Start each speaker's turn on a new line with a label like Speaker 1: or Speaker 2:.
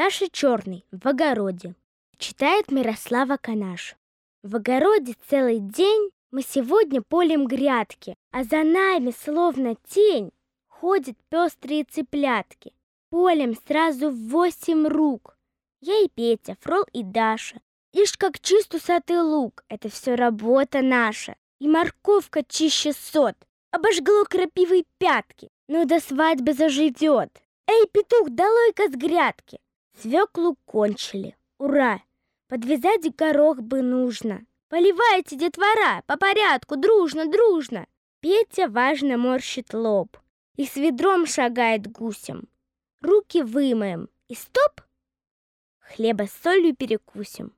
Speaker 1: Саша Черный в огороде. Читает Мирослава Канаш. В огороде целый день мы сегодня полем грядки, а за нами, словно тень, ходят пестрые цыплятки. Полем сразу восемь рук. Я и Петя, Фрол и Даша. Ишь, как чист усатый лук, это все работа наша. И морковка чище сот, обожгло крапивой пятки, но до свадьбы заживет. Эй, петух, долой-ка с грядки! Свеклу кончили. Ура! Подвязать горох бы нужно. Поливайте, детвора, по порядку, дружно, дружно. Петя важно морщит лоб и с ведром шагает гусем. Руки вымоем и стоп! Хлеба с солью перекусим.